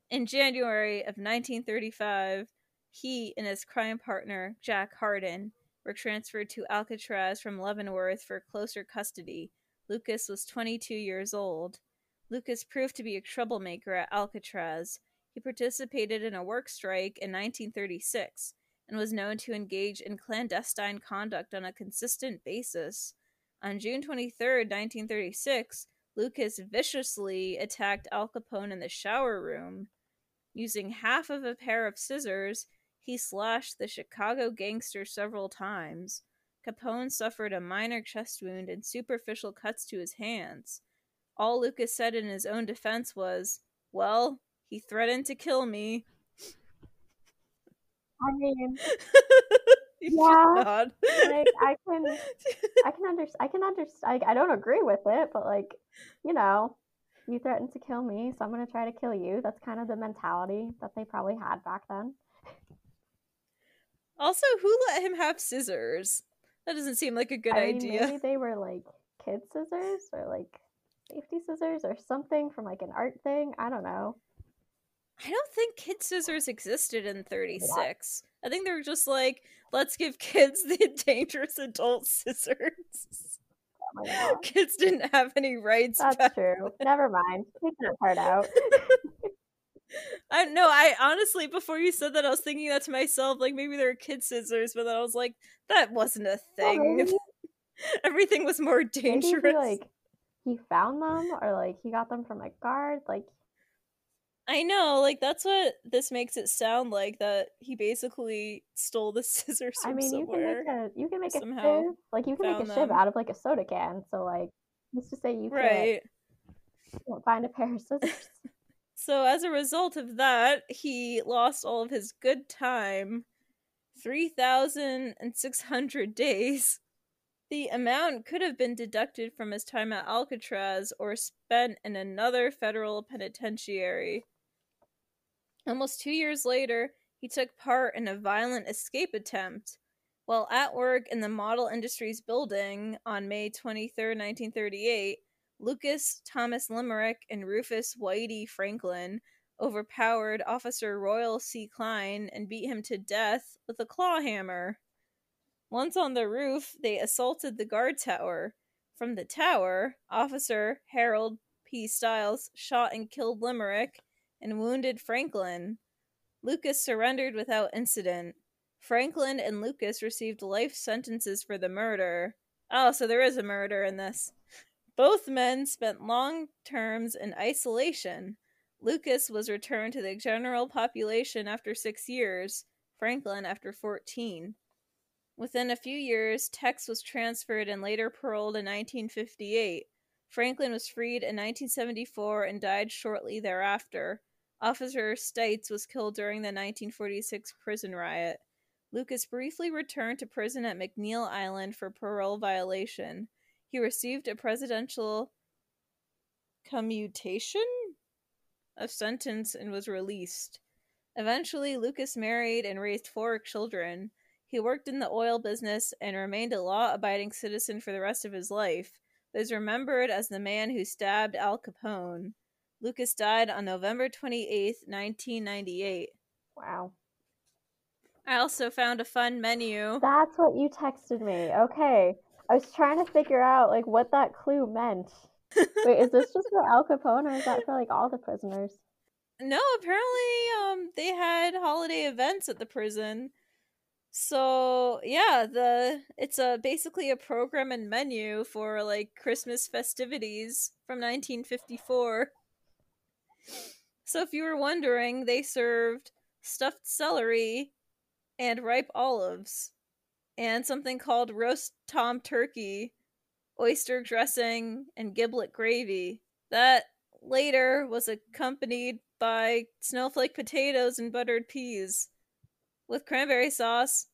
In January of 1935, he and his crime partner, Jack Hardin, were transferred to Alcatraz from Leavenworth for closer custody. Lucas was 22 years old. Lucas proved to be a troublemaker at Alcatraz. He participated in a work strike in 1936 and was known to engage in clandestine conduct on a consistent basis. On June 23, 1936, Lucas viciously attacked Al Capone in the shower room. Using half of a pair of scissors, he slashed the Chicago gangster several times. Capone suffered a minor chest wound and superficial cuts to his hands. All Lucas said in his own defense was, Well, he threatened to kill me. I mean, yeah, like I can, I can understand. I can understand. I, I don't agree with it, but like, you know, you threatened to kill me, so I'm gonna try to kill you. That's kind of the mentality that they probably had back then. Also, who let him have scissors? That doesn't seem like a good I mean, idea. Maybe they were like kid scissors or like safety scissors or something from like an art thing. I don't know. I don't think kid scissors existed in 36. I think they were just like, let's give kids the dangerous adult scissors. Oh kids didn't have any rights. That's true. Never mind. Take that part out. I know. I honestly, before you said that, I was thinking that to myself. Like maybe there were kid scissors, but then I was like, that wasn't a thing. Oh, Everything was more dangerous. Maybe, like he found them, or like he got them from a guard. Like I know, like that's what this makes it sound like that he basically stole the scissors I mean, you can make a you can make a shiv, like you can make a them. shiv out of like a soda can. So like, let's just say you right. can't find a pair of scissors. so as a result of that, he lost all of his good time, three thousand and six hundred days. The amount could have been deducted from his time at Alcatraz or spent in another federal penitentiary. Almost two years later, he took part in a violent escape attempt. While at work in the Model Industries building on May 23, 1938, Lucas Thomas Limerick and Rufus Whitey Franklin overpowered Officer Royal C. Cline and beat him to death with a claw hammer. Once on the roof, they assaulted the guard tower. From the tower, Officer Harold P. Stites shot and killed Limerick and wounded Franklin. Lucas surrendered without incident. Franklin and Lucas received life sentences for the murder. Oh, so there is a murder in this. Both men spent long terms in isolation. Lucas was returned to the general population after six years, Franklin after 14. Within a few years, Tex was transferred and later paroled in 1958. Franklin was freed in 1974 and died shortly thereafter. Officer Stites was killed during the 1946 prison riot. Lucas briefly returned to prison at McNeil Island for parole violation. He received a presidential commutation of sentence and was released. Eventually, Lucas married and raised four children. He worked in the oil business and remained a law abiding citizen for the rest of his life, but is remembered as the man who stabbed Al Capone. Lucas died on November 28th, 1998. Wow. I also found a fun menu. That's what you texted me. Okay. I was trying to figure out like what that clue meant. Wait, is this just for Al Capone or is that for like all the prisoners? No, apparently um they had holiday events at the prison. So yeah, the it's a basically a program and menu for like Christmas festivities from 1954. So if you were wondering, they served stuffed celery and ripe olives and something called roast tom turkey, oyster dressing, and giblet gravy. That later was accompanied by snowflake potatoes and buttered peas with cranberry sauce,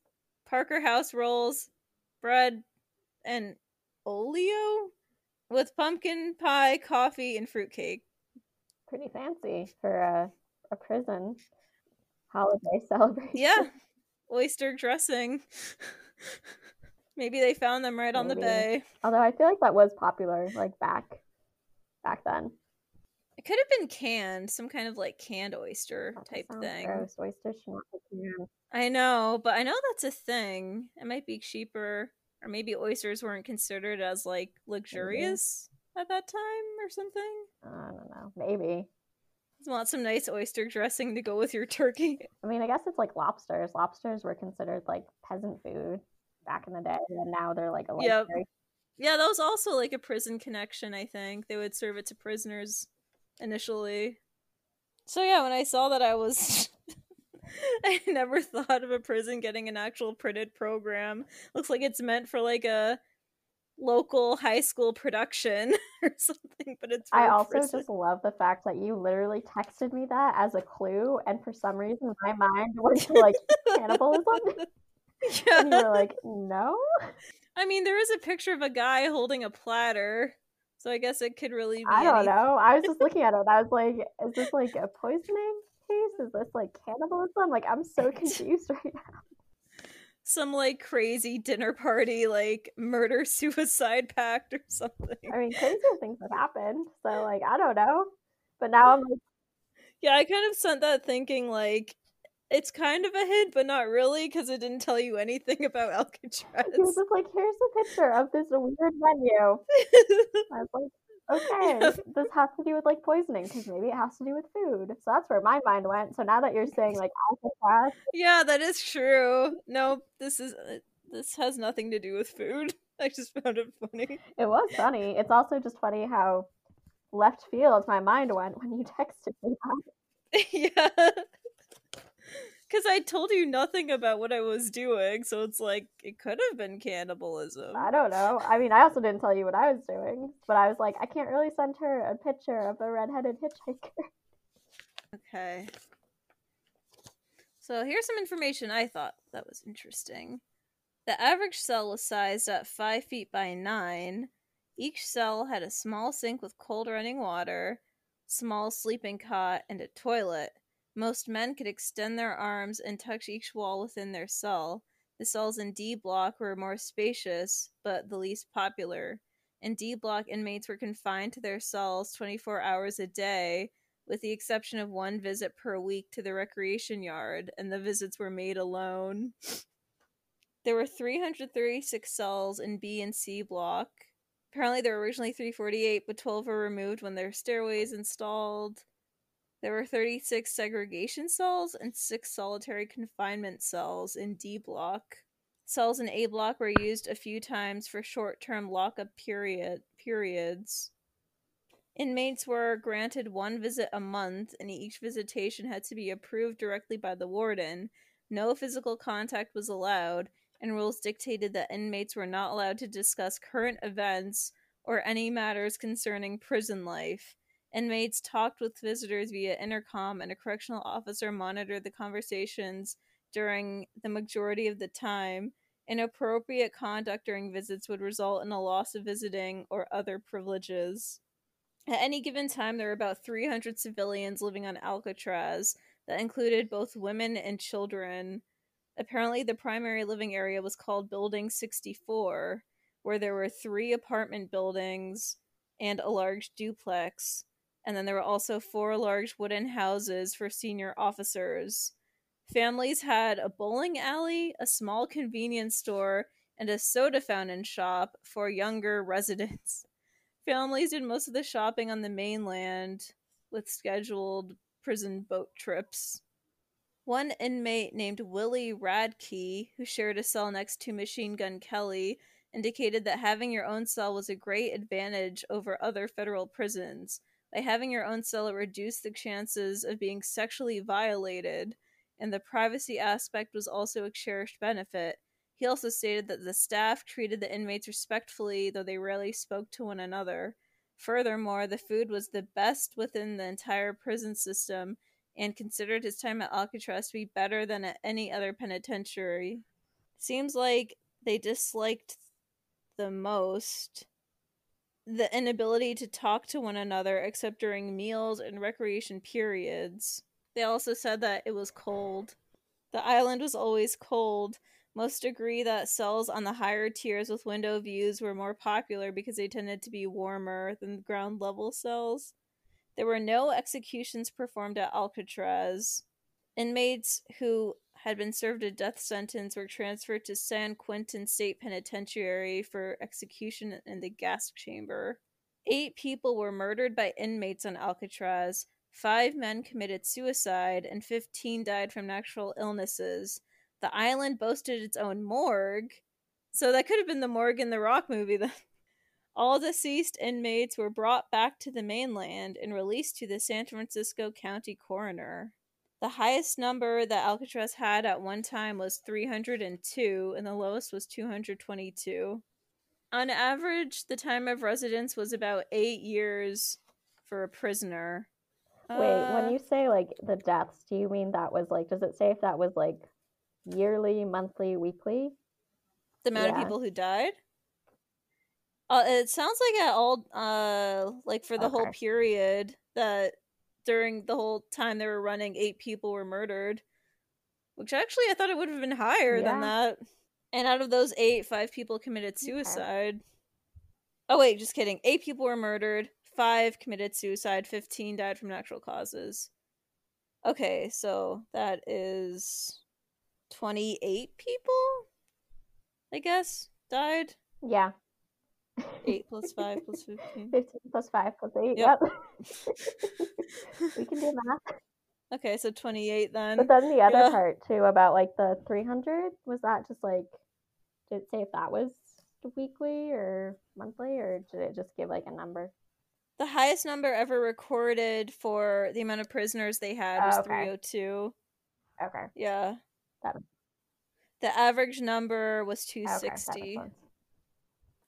Parker House rolls, bread, and oleo with pumpkin pie, coffee, and fruitcake. Pretty fancy for a, a prison holiday celebration. Yeah, oyster dressing. Maybe they found them right Maybe. on the bay. Although I feel like that was popular, like back back then. It could have been canned, some kind of like canned oyster that type thing. Gross. Oysters should not be canned. I know, but I know that's a thing. It might be cheaper, or maybe oysters weren't considered as like luxurious. At that time or something. I don't know. Maybe. Want some nice oyster dressing to go with your turkey. I mean, I guess it's like lobsters. Lobsters were considered like peasant food back in the day, and now they're like a luxury. Yep. Yeah, that was also like a prison connection, I think. They would serve it to prisoners initially. So yeah, when I saw that I was I never thought of a prison getting an actual printed program. Looks like it's meant for like a local high school production or something, but it's. I also just love the fact that you literally texted me that as a clue, and for some reason my mind went to like cannibalism. Yeah. And you were like, no. I mean, there is a picture of a guy holding a platter, so I guess it could really. Be I don't anything. know. I was just looking at it. I was like, is this like a poisoning? case? Is this like cannibalism? Like I'm so confused right now. Some like crazy dinner party, like murder suicide pact or something. I mean, crazy things have happened. So like I don't know. But now I'm like Yeah, I kind of sent that thinking like it's kind of a hint, but not really, because it didn't tell you anything about Alcatraz. He was just like, "Here's a picture of this weird menu." I was like, okay, this has to do with like poisoning because maybe it has to do with food. So that's where my mind went. So now that you're saying like Alcatraz, yeah, that is true. No, this is uh, this has nothing to do with food. I just found it funny. It was funny. It's also just funny how left field my mind went when you texted me that. yeah because I told you nothing about what I was doing, so it's like it could have been cannibalism. I don't know. I mean, I also didn't tell you what I was doing, but I was like, I can't really send her a picture of the redheaded hitchhiker. Okay. So here's some information I thought that was interesting. The average cell was sized at 5 feet by 9. Each cell had a small sink with cold running water, small sleeping cot, and a toilet. Most men could extend their arms and touch each wall within their cell. The cells in D block were more spacious, but the least popular. and D block inmates were confined to their cells 24 hours a day, with the exception of one visit per week to the recreation yard, and the visits were made alone. There were 336 cells in B and C block. Apparently, there were originally 348, but 12 were removed when their stairways installed. There were 36 segregation cells and 6 solitary confinement cells in D block. Cells in A block were used a few times for short-term lockup period periods. Inmates were granted one visit a month, and each visitation had to be approved directly by the warden. No physical contact was allowed, and rules dictated that inmates were not allowed to discuss current events or any matters concerning prison life. Inmates talked with visitors via intercom, and a correctional officer monitored the conversations during the majority of the time. Inappropriate conduct during visits would result in a loss of visiting or other privileges. At any given time, there were about 300 civilians living on Alcatraz that included both women and children. Apparently, the primary living area was called Building 64, where there were three apartment buildings and a large duplex. And then there were also four large wooden houses for senior officers. Families had a bowling alley, a small convenience store, and a soda fountain shop for younger residents. Families did most of the shopping on the mainland with scheduled prison boat trips. One inmate named Willie Radkay, who shared a cell next to Machine Gun Kelly, indicated that having your own cell was a great advantage over other federal prisons. By having your own cell, it reduced the chances of being sexually violated, and the privacy aspect was also a cherished benefit. He also stated that the staff treated the inmates respectfully, though they rarely spoke to one another. Furthermore, the food was the best within the entire prison system, and considered his time at Alcatraz to be better than at any other penitentiary. Seems like they disliked the most the inability to talk to one another except during meals and recreation periods. They also said that it was cold. The island was always cold. Most agree that cells on the higher tiers with window views were more popular because they tended to be warmer than ground level cells. There were no executions performed at Alcatraz. Inmates who had been served a death sentence were transferred to San Quentin State Penitentiary for execution in the gas chamber. Eight people were murdered by inmates on Alcatraz. Five men committed suicide, and 15 died from natural illnesses. The island boasted its own morgue, so that could have been the morgue in the Rock movie then. All deceased inmates were brought back to the mainland and released to the San Francisco County coroner. The highest number that Alcatraz had at one time was 302, and the lowest was 222. On average, the time of residence was about eight years for a prisoner. Wait, uh, when you say like the deaths, do you mean that was like, does it say if that was like yearly, monthly, weekly? The amount yeah. of people who died? Uh, it sounds like at all, uh, like for the okay. whole period that during the whole time they were running, eight people were murdered. Which actually, I thought it would have been higher yeah. than that. And out of those eight, five people committed suicide. Okay. Oh wait, just kidding. Eight people were murdered. Five committed suicide. Fifteen died from natural causes. Okay, so that is twenty-eight people. I guess died. Yeah. 8 plus 5 plus 15. 15 plus 5 plus 8. Yep. yep. we can do math. Okay, so 28 then. But then the other yeah. part too about like the 300, was that just like, did it say if that was weekly or monthly or did it just give like a number? The highest number ever recorded for the amount of prisoners they had was oh, okay. 302. Okay. Yeah. That... The average number was 260. Okay,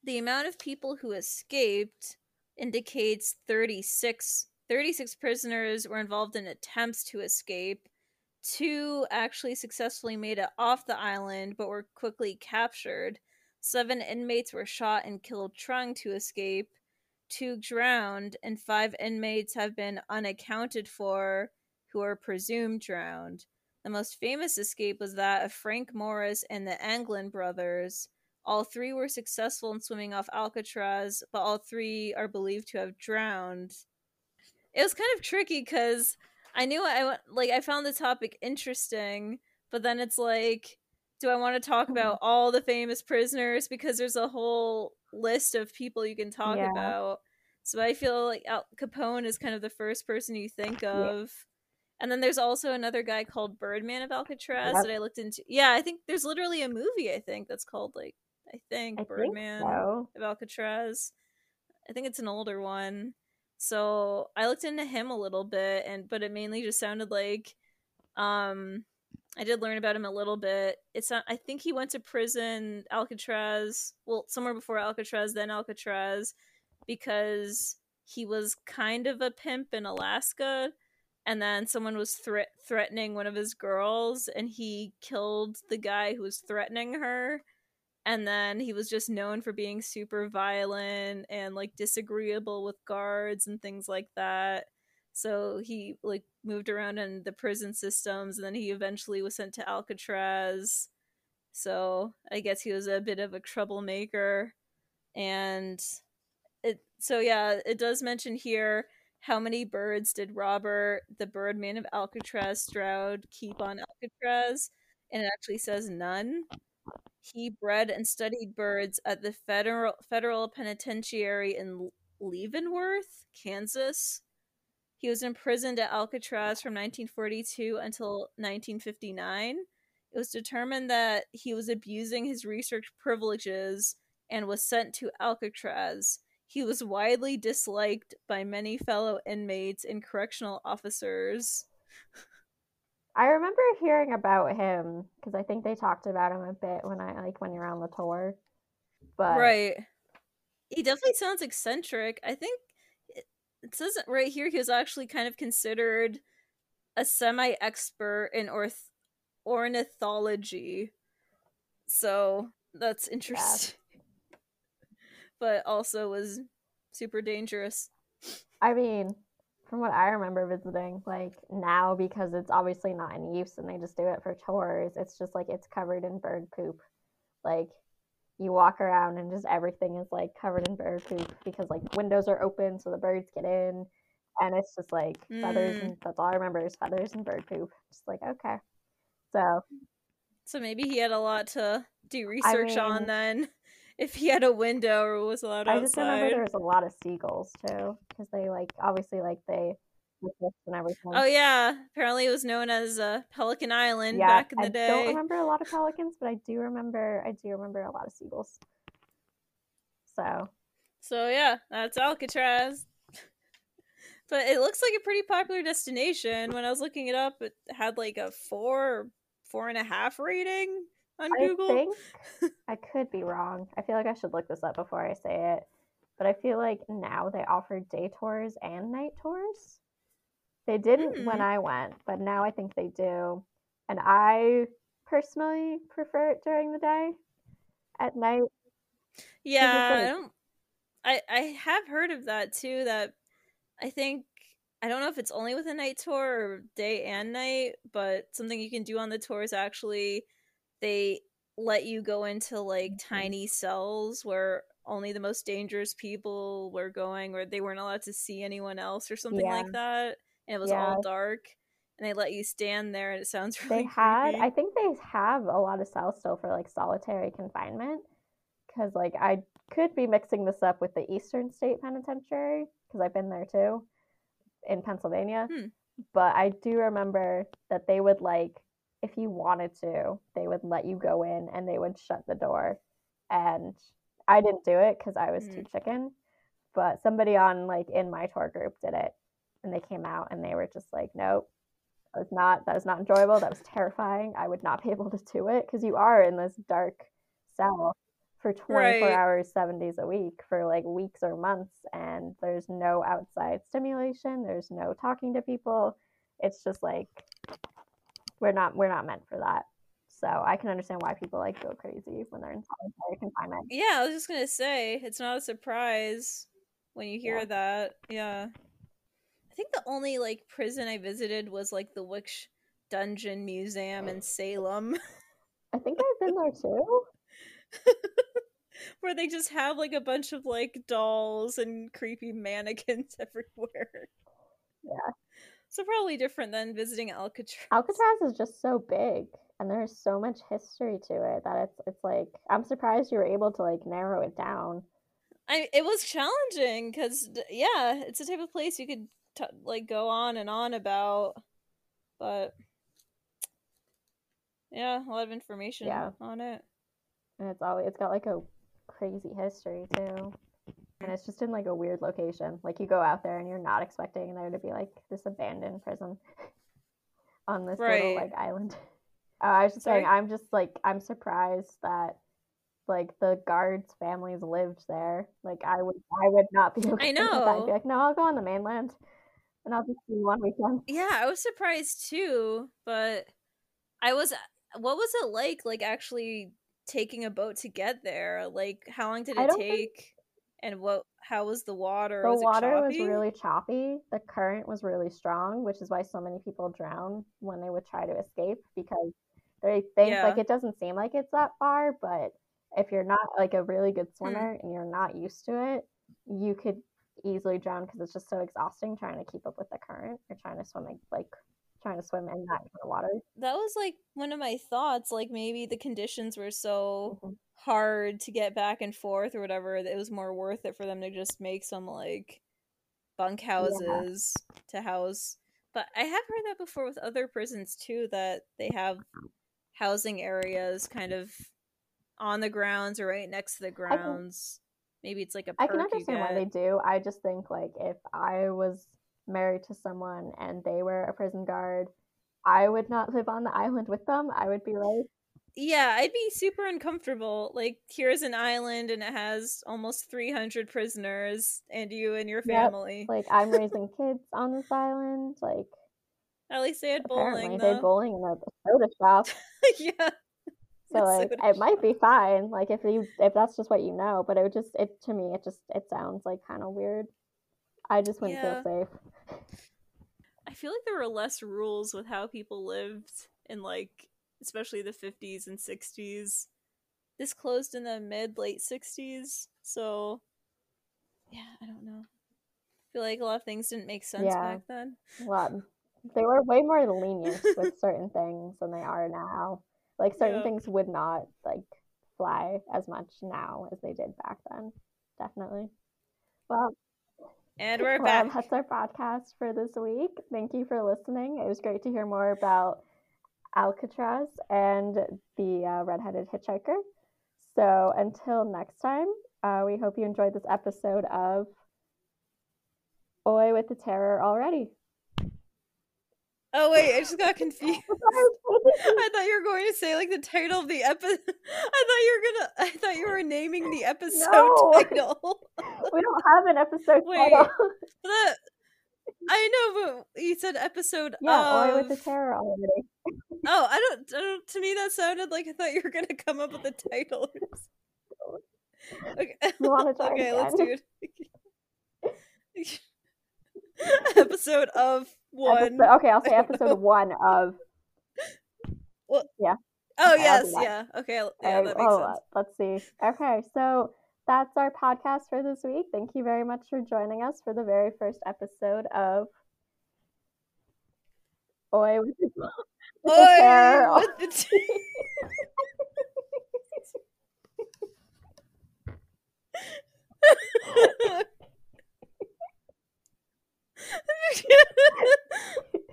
the amount of people who escaped indicates 36 36 prisoners were involved in attempts to escape. Two actually successfully made it off the island but were quickly captured. Seven inmates were shot and killed trying to escape. Two drowned and five inmates have been unaccounted for who are presumed drowned. The most famous escape was that of frank morris and the anglin brothers All three were successful in swimming off Alcatraz, but all three are believed to have drowned. It was kind of tricky because I knew I like I found the topic interesting, but then it's like, do I want to talk mm-hmm. about all the famous prisoners because there's a whole list of people you can talk yeah. about. So I feel like Al Capone is kind of the first person you think of. Yeah. And then there's also another guy called Birdman of Alcatraz yep. that I looked into. Yeah, I think there's literally a movie I think that's called like I think I Birdman think so. of Alcatraz. I think it's an older one. So I looked into him a little bit and but it mainly just sounded like um I did learn about him a little bit. It's not I think he went to prison Alcatraz, well somewhere before Alcatraz then Alcatraz because he was kind of a pimp in Alaska and then someone was thre- threatening one of his girls and he killed the guy who was threatening her and then he was just known for being super violent and like disagreeable with guards and things like that. So he like moved around in the prison systems and then he eventually was sent to alcatraz. So i guess he was a bit of a troublemaker. And it so yeah it does mention here how many birds did robert the birdman of alcatraz stroud keep on alcatraz and it actually says none he bred and studied birds at the federal federal penitentiary in Leavenworth, Kansas. He was imprisoned at Alcatraz from 1942 until 1959. It was determined that he was abusing his research privileges and was sent to Alcatraz. He was widely disliked by many fellow inmates and correctional officers. I remember hearing about him because I think they talked about him a bit when I like when you're on the tour. But right, he definitely sounds eccentric. I think it, says right here he was actually kind of considered a semi-expert in orth- ornithology. So that's interesting. Yeah. but also was super dangerous. I mean, from what I remember visiting, like now because it's obviously not in use and they just do it for tours, it's just like it's covered in bird poop. Like you walk around and just everything is like covered in bird poop because like windows are open so the birds get in and it's just like mm. feathers and that's all I remember is feathers and bird poop. Just like okay. So So maybe he had a lot to do research I mean, on then if he had a window or was allowed outside. I just remember there was a lot of seagulls too, because they like obviously like they and everything. Oh yeah, apparently it was known as uh, Pelican Island yeah, back in the I day. I don't remember a lot of pelicans, but I do remember I do remember a lot of seagulls. So. So yeah, that's Alcatraz. but it looks like a pretty popular destination. When I was looking it up, it had like a four, four and a half rating on Google? I think I could be wrong. I feel like I should look this up before I say it. But I feel like now they offer day tours and night tours. They didn't mm. when hmm. I went, but now I think they do. And I personally prefer it during the day. At night. Yeah, I don't I I have heard of that too that I think I don't know if it's only with a night tour or day and night, but something you can do on the tour is actually they let you go into like mm-hmm. tiny cells where only the most dangerous people were going or they weren't allowed to see anyone else or something yeah. like that and it was yeah. all dark and they let you stand there and it sounds really they had creepy. i think they have a lot of cells still for like solitary confinement because like i could be mixing this up with the eastern state penitentiary because i've been there too in pennsylvania hmm. but i do remember that they would like if you wanted to, they would let you go in and they would shut the door. And I didn't do it because I was mm. too chicken. But somebody on like in my tour group did it and they came out and they were just like, Nope, that was not that was not enjoyable. That was terrifying. I would not be able to do it because you are in this dark cell for 24 right. hours, seven days a week for like weeks or months, and there's no outside stimulation, there's no talking to people. It's just like we're not we're not meant for that. So I can understand why people like go crazy when they're in solitary confinement. Yeah, I was just gonna say it's not a surprise when you hear yeah. that. Yeah, I think the only like prison I visited was like the Witch Dungeon Museum in Salem. I think I've been there too. where they just have like a bunch of like dolls and creepy mannequins everywhere. Yeah. So probably different than visiting Alcatraz. Alcatraz is just so big and there's so much history to it that it's it's like I'm surprised you were able to like narrow it down. I it was challenging cuz yeah, it's a type of place you could t- like go on and on about but yeah, a lot of information yeah. on it. And it's always it's got like a crazy history too. And it's just in like a weird location. Like you go out there and you're not expecting there to be like this abandoned prison on this right. little like island. Uh, I was just Sorry? saying I'm just like I'm surprised that like the guards' families lived there. Like I would I would not be okay I know. I'd be like, no, I'll go on the mainland and I'll just see one weekend. Yeah, I was surprised too, but I was what was it like like actually taking a boat to get there? Like how long did it take? Think... And what how was the water? The was water was really choppy. The current was really strong, which is why so many people drown when they would try to escape because they think yeah. like it doesn't seem like it's that far, but if you're not like a really good hmm. swimmer mm. and you're not used to it, you could easily drown because it's just so exhausting trying to keep up with the current. You're trying to swim like trying to swim in that kind of water. That was like one of my thoughts. Like maybe the conditions were so mm-hmm. Hard to get back and forth or whatever it was more worth it for them to just make some like bunk houses yeah. to house. But I have heard that before with other prisons too that they have housing areas kind of on the grounds or right next to the grounds. Can, Maybe it's like a I can understand why they do. I just think like if I was married to someone and they were a prison guard, I would not live on the island with them. I would be like, yeah, I'd be super uncomfortable. Like, here's an island and it has almost 300 prisoners, and you and your family. Yep. Like, I'm raising kids on this island. Like, at least they had bowling. They had bowling in the soda shop. yeah. So like, it might be fine. Like if you if that's just what you know, but it would just it to me it just it sounds like kind of weird. I just wouldn't yeah. feel safe. I feel like there were less rules with how people lived in like especially the 50s and 60s. This closed in the mid late 60s, so yeah, I don't know. I feel like a lot of things didn't make sense yeah. back then. A lot. They were way more lenient with certain things than they are now. Like certain yeah. things would not like fly as much now as they did back then. Definitely. Well, and we're well, back. That's our podcast for this week. Thank you for listening. It was great to hear more about Alcatraz and the uh, redheaded hitchhiker. So until next time, uh, we hope you enjoyed this episode of Oy with the Terror already. Oh wait, I just got confused. I thought you were going to say like the title of the episode. I thought you were gonna. I thought you were naming the episode no. title. we don't have an episode wait, title. I know, but you said episode. Yeah, of... or with the terror already. Oh, I don't, I don't. To me, that sounded like I thought you were gonna come up with a title. okay, okay, let's do it. episode of one. Episode, okay, I'll say episode one of. Well, yeah. Oh okay, yes, yeah. Okay, yeah, that makes oh, sense. Let's see. Okay, so that's our podcast for this week. Thank you very much for joining us for the very first episode of Oy with the, with Oy with the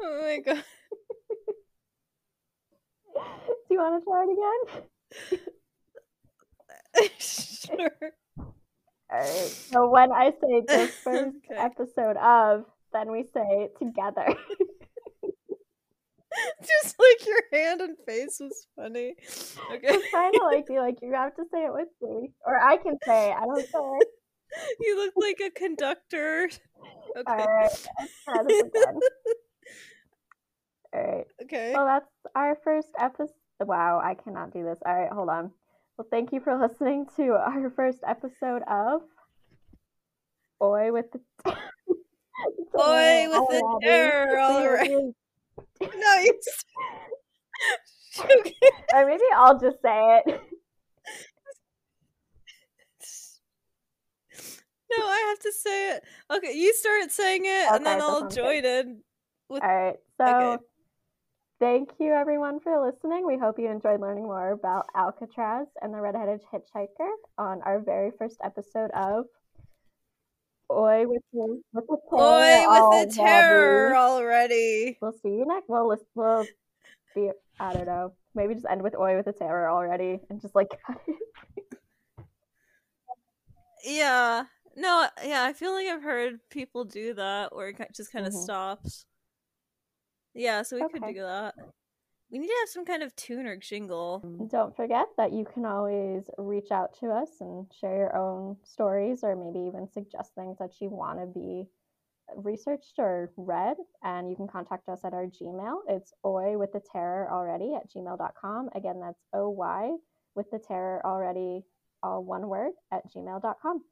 oh my god. Do you want to try it again? sure. Alright. So when I say the first okay. episode of, then we say together. Just like your hand and face was funny. Okay. I'm trying to like be like you have to say it with me, or I can say it. I don't care. You look like a conductor. Okay. All right. All right. Okay. Well, that's our first episode. Wow, I cannot do this. All right, hold on. Well, thank you for listening to our first episode of Boy with the Boy with the terror. All right. No, you. or maybe I'll just say it. no, I have to say it. Okay, you start saying it, okay, and then I'll join in. With... All right. So, okay. thank you everyone for listening. We hope you enjoyed learning more about Alcatraz and the Red-Headed Hitchhiker on our very first episode of Oy with the, with the terror, Oy with the terror already. We'll see you next. Well, we'll, we'll be. I don't know. Maybe just end with Oy with the terror already, and just like. yeah. No. Yeah. I feel like I've heard people do that, where it just kind of mm-hmm. stops. Yeah. So we okay. could do that. We need to have some kind of tune or jingle. Don't forget that you can always reach out to us and share your own stories or maybe even suggest things that you want to be researched or read. And you can contact us at our Gmail. It's oy with the terror already at gmail.com. Again, that's OY with the terror already, all one word, at gmail.com.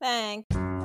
Thanks.